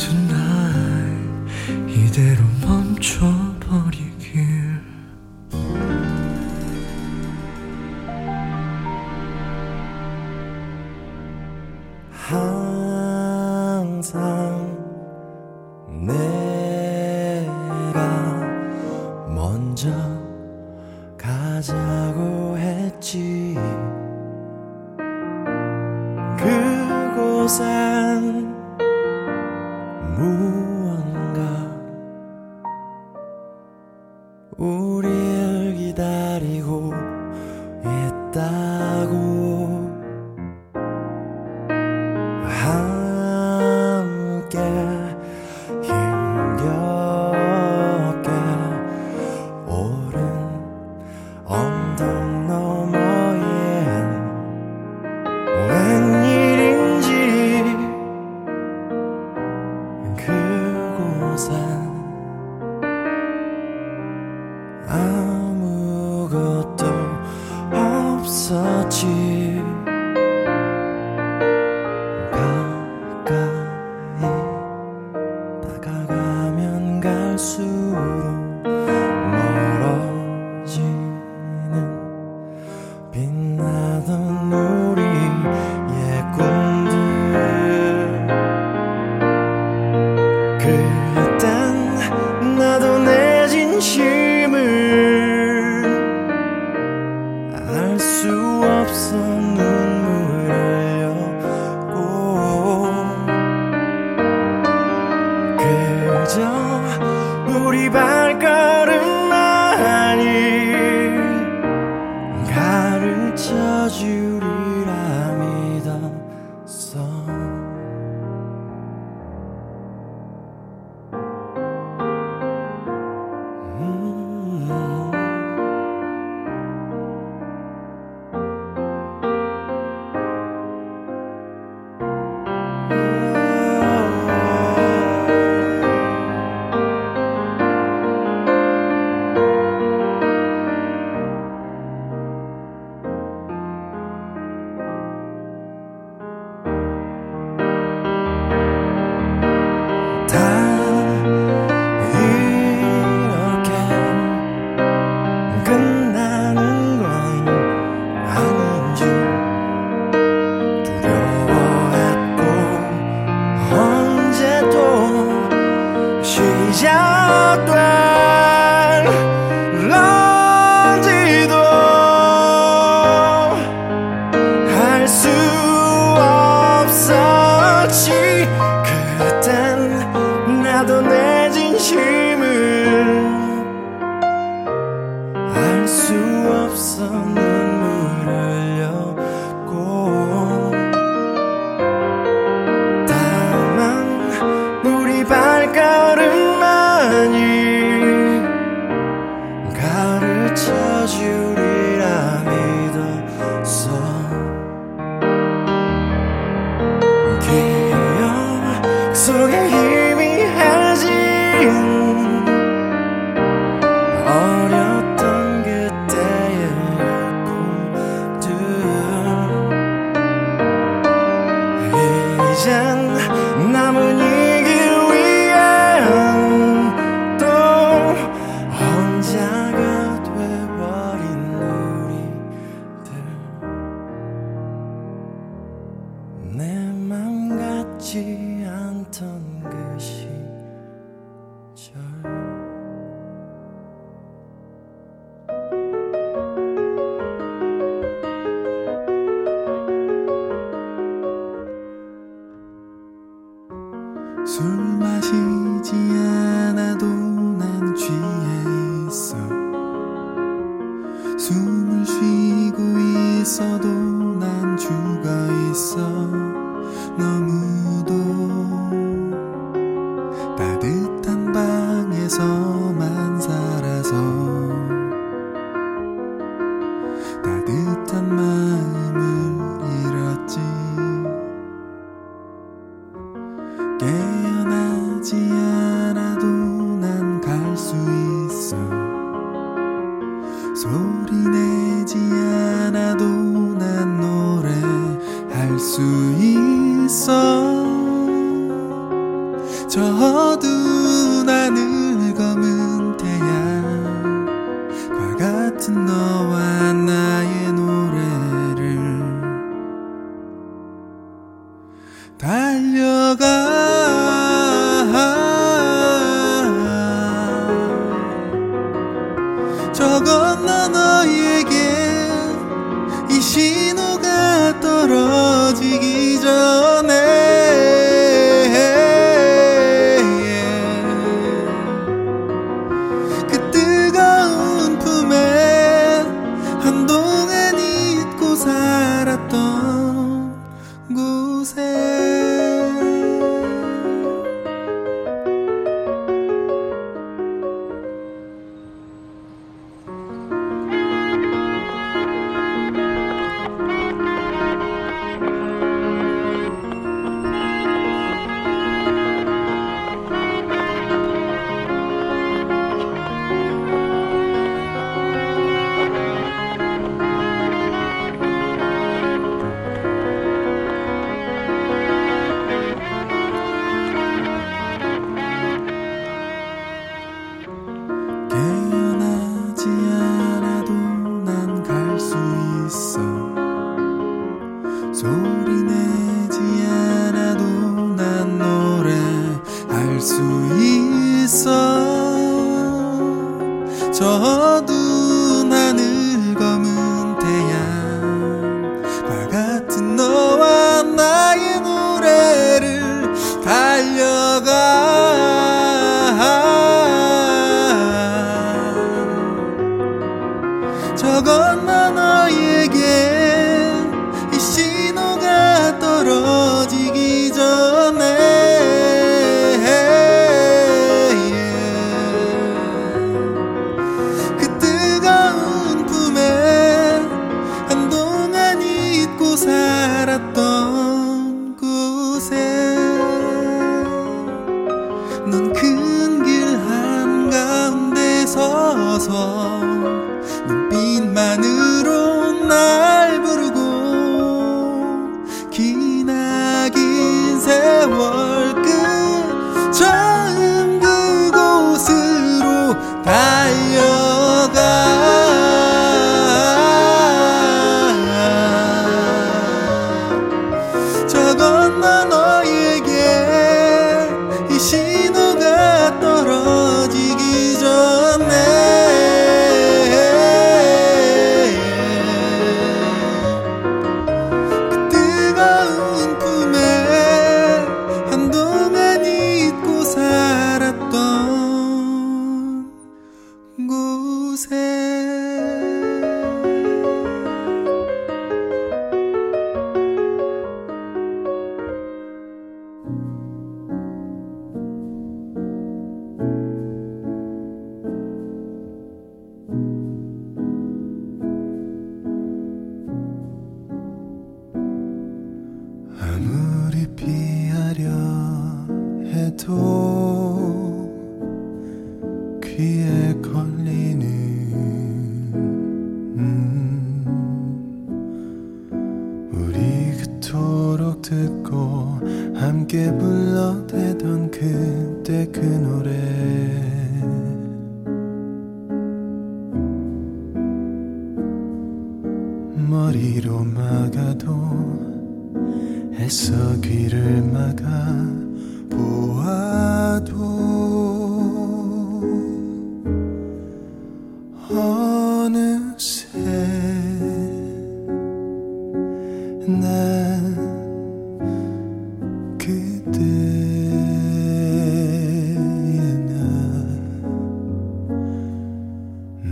그곳엔 you. 저건 너 너에게 이 신호가 떨어지기 전.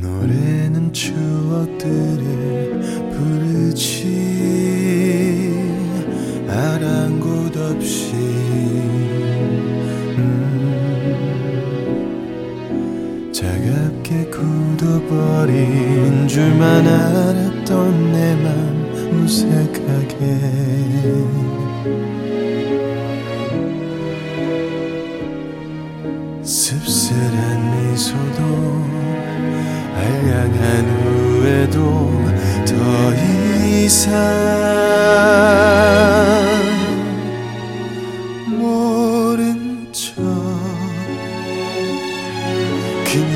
노래는 추억들을 부르지. 아랑곳 없이. 음. 차갑게 굳어버린 줄만 알았던 내 맘 무색하게. 향한 후에도 더 이상 모른 척 그냥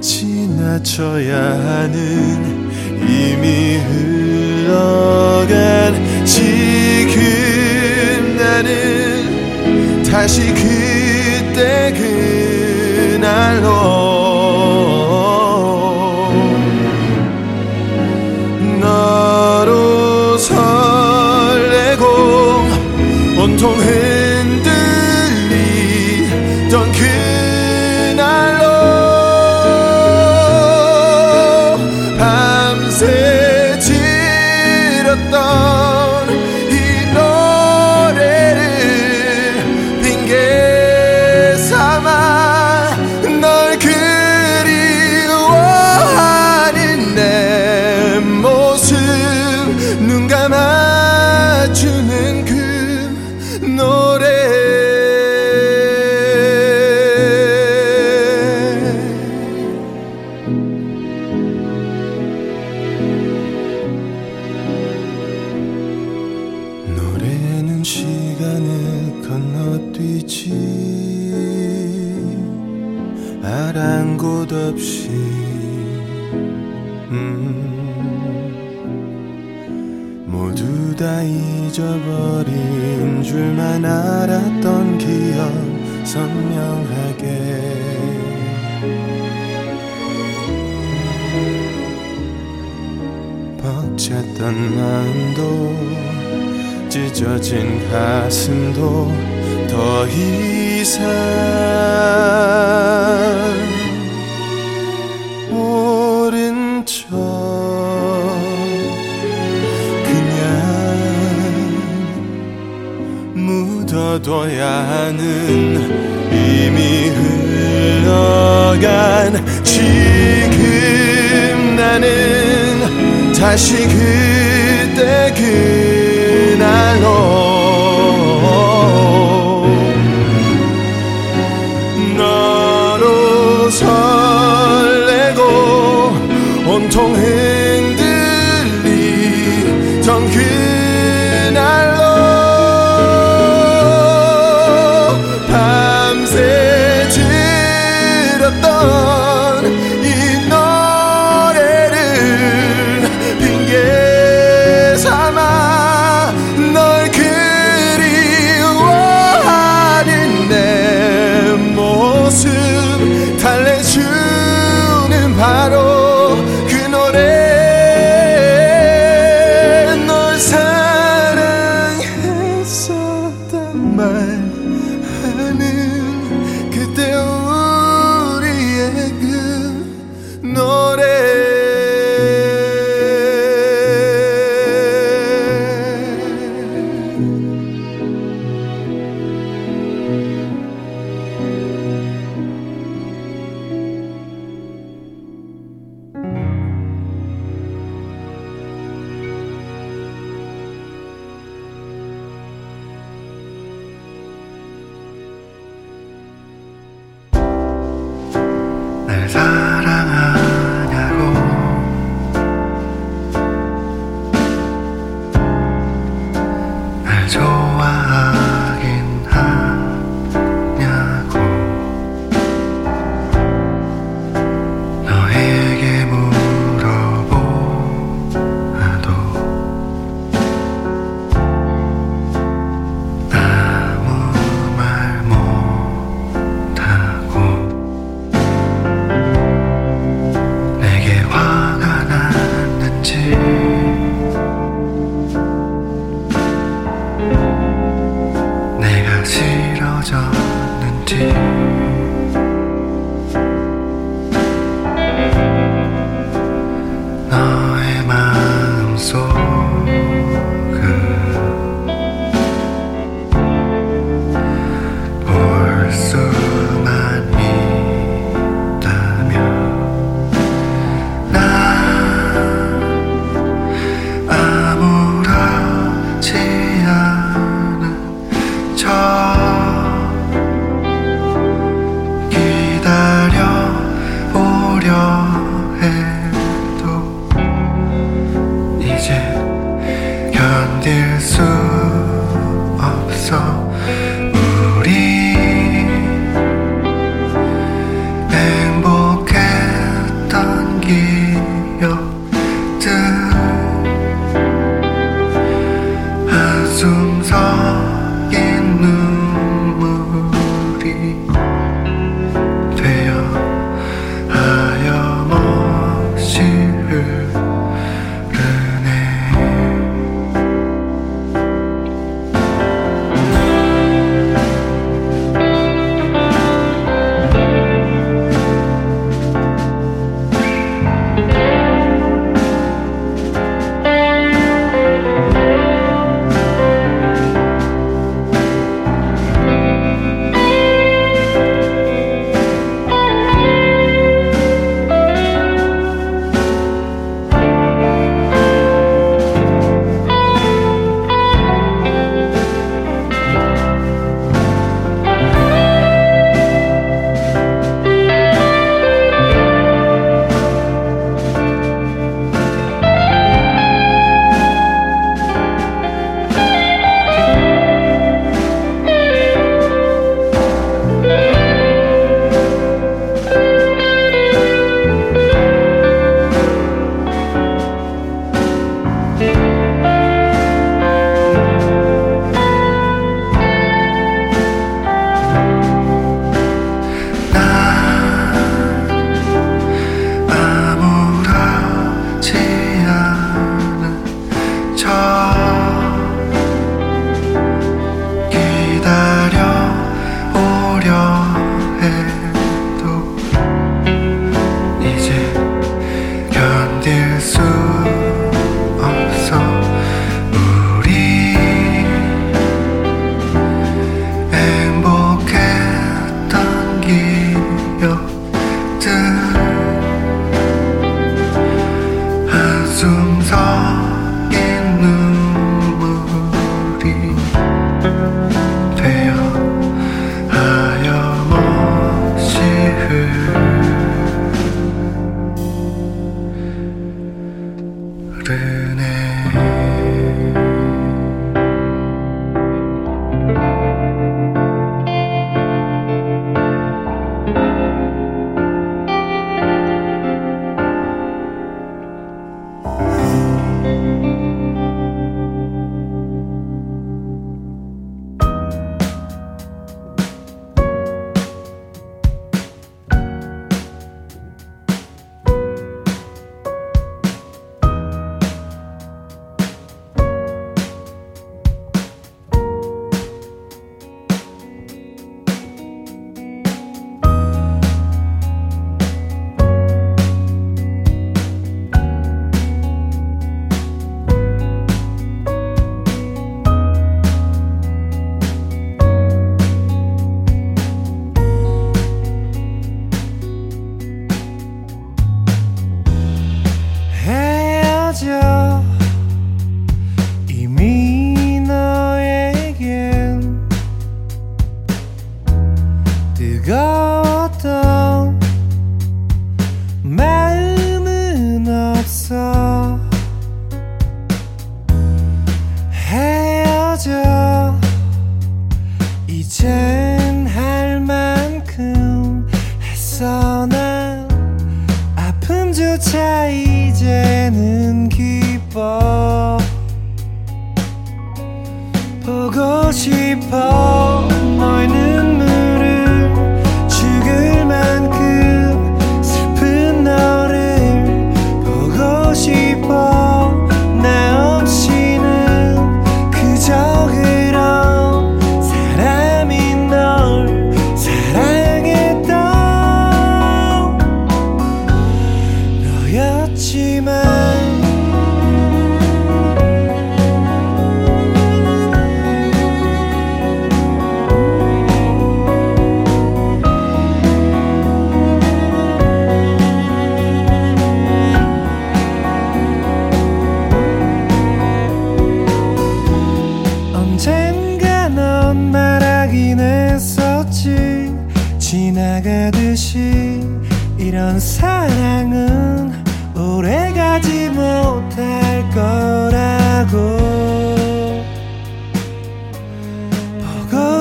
지나쳐야 하는 이미 흘러간 지금 나는 다시 그때 그날로 The. 찢어진 가슴도 더 이상 모른 척 그냥 묻어둬야 하는 이미 흘러간 지금 나는 다시 그때 그 나로 설레고 온통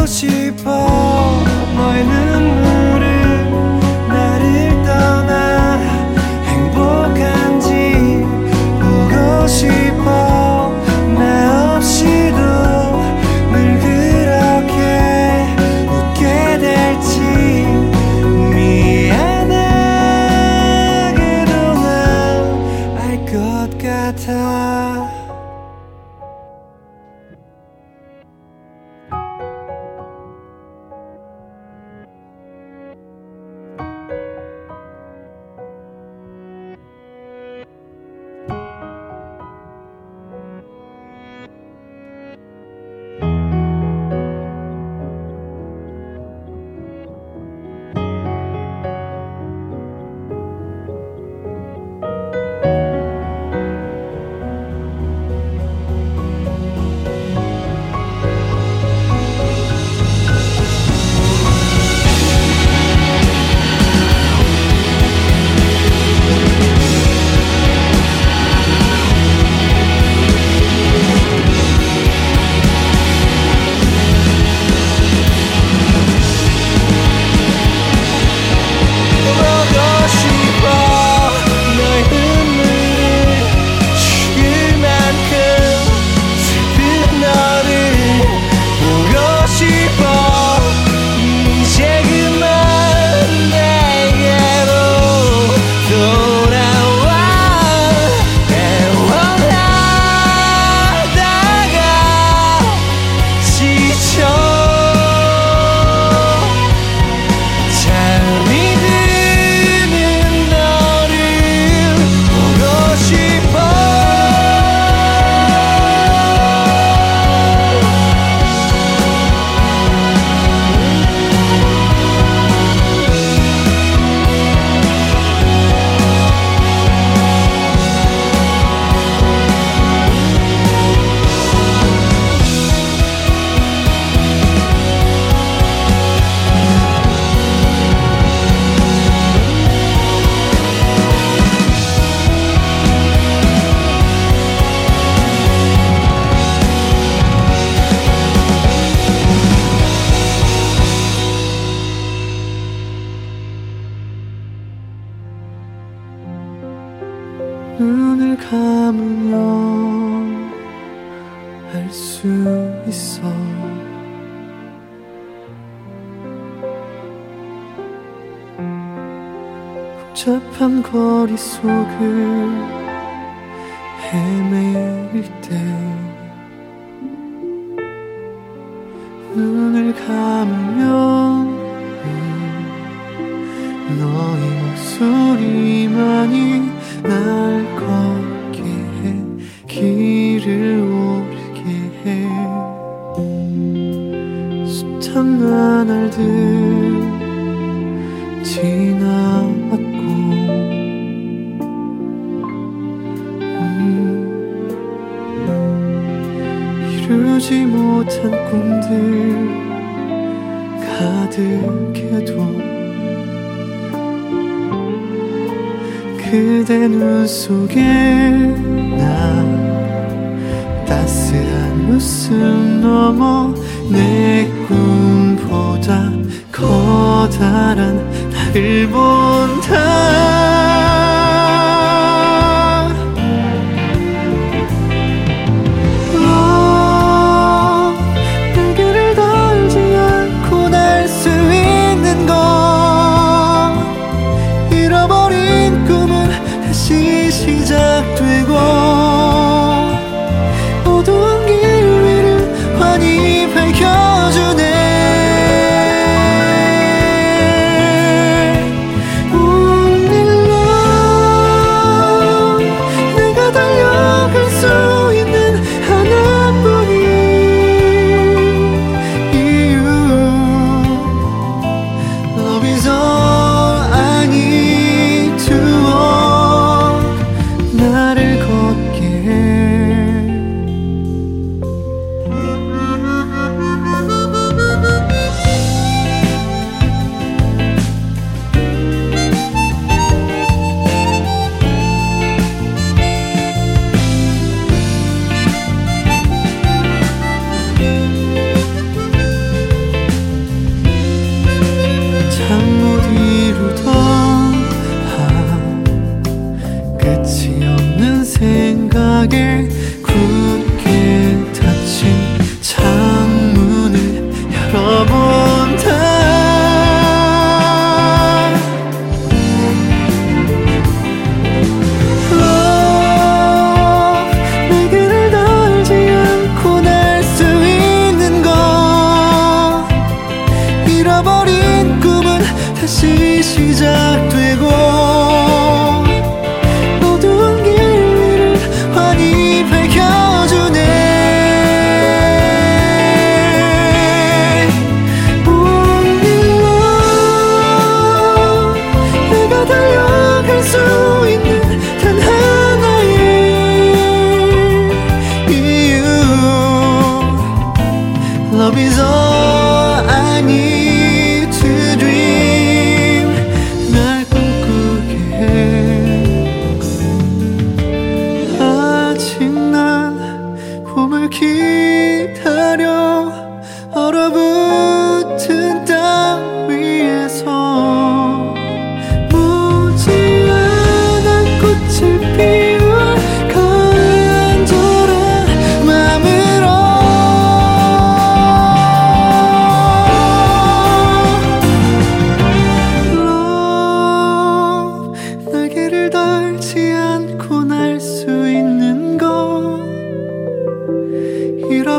싶어 너의 눈물 보면 알 수 있어 복잡한 거리 속을 헤매일 때 눈을 감으면 너의 목소리만이 날 것. 그리워게. 해 숱한 나날들 지나왔고 음 이루지 못한 꿈들 가득해도 그대 눈 속에 나 웃음 넘어 내 꿈보다 커다란 나를 본다.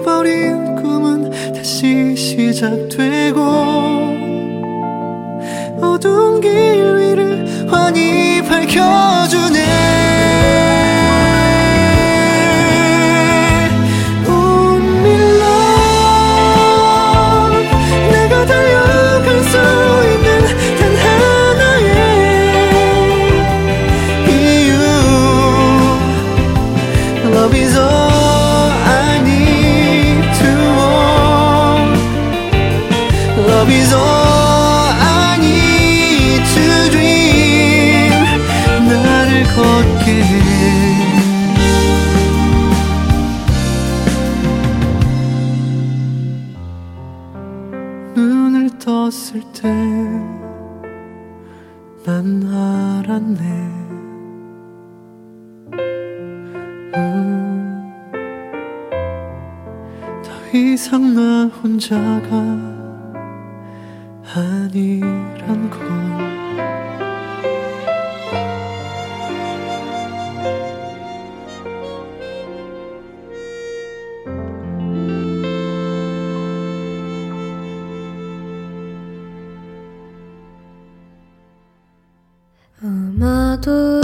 잃어버린 꿈은 다시 시작되고 어두운 길 위를 환히 밝혀주네. 혼자가 아니란 걸. 음악도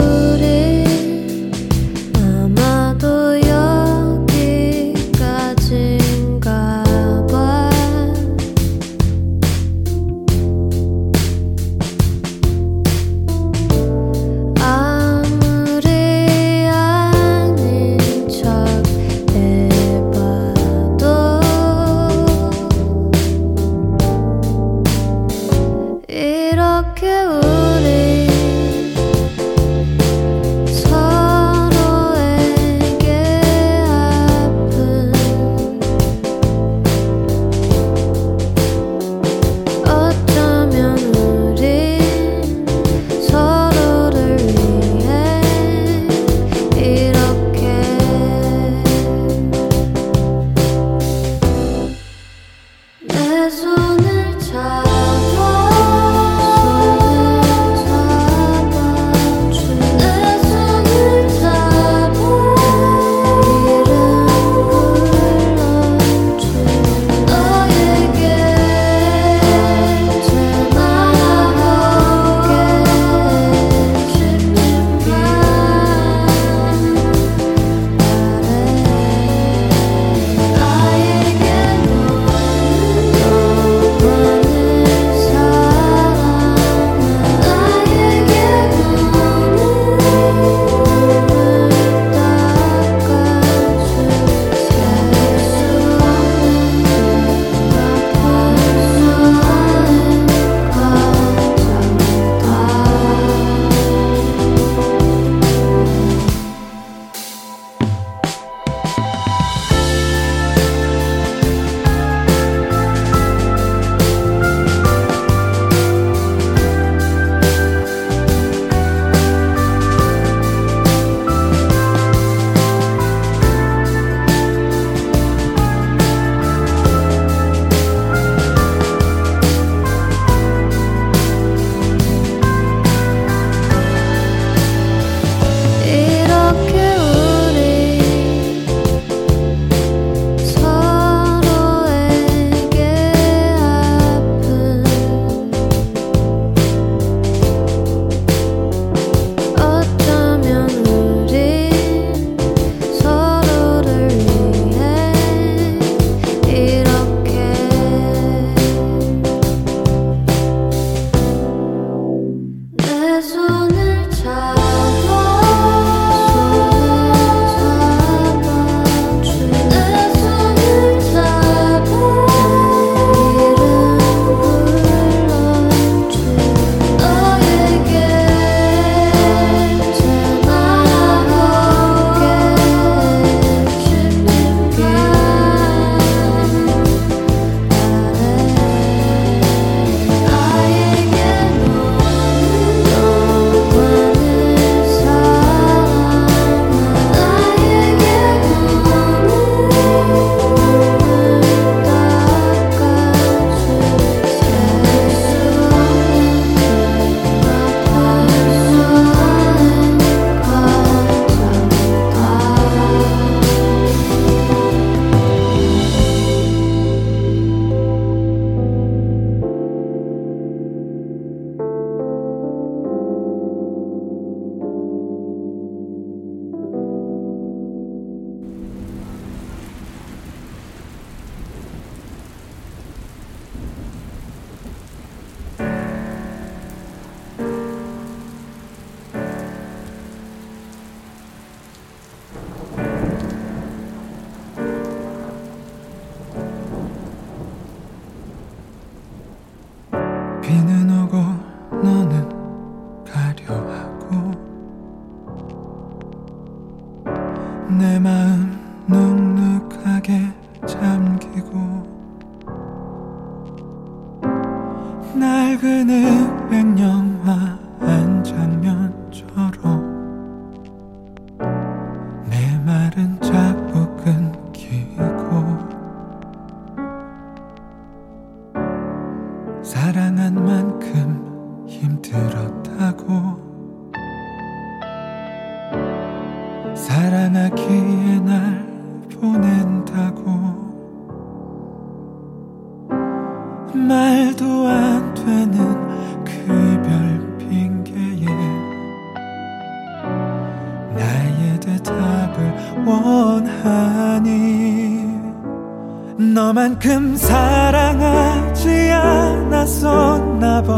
너만큼 사랑하지 않았었나 봐.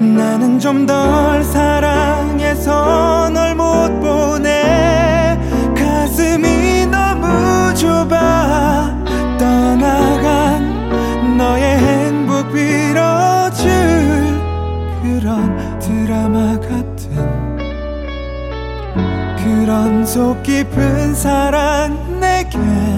나는 좀 덜 사랑해서 널 못 보내. 가슴이 너무 좁아. 떠나간 너의 행복 빌어줄 그런 드라마 같은 그런 속 깊은 사랑 내게.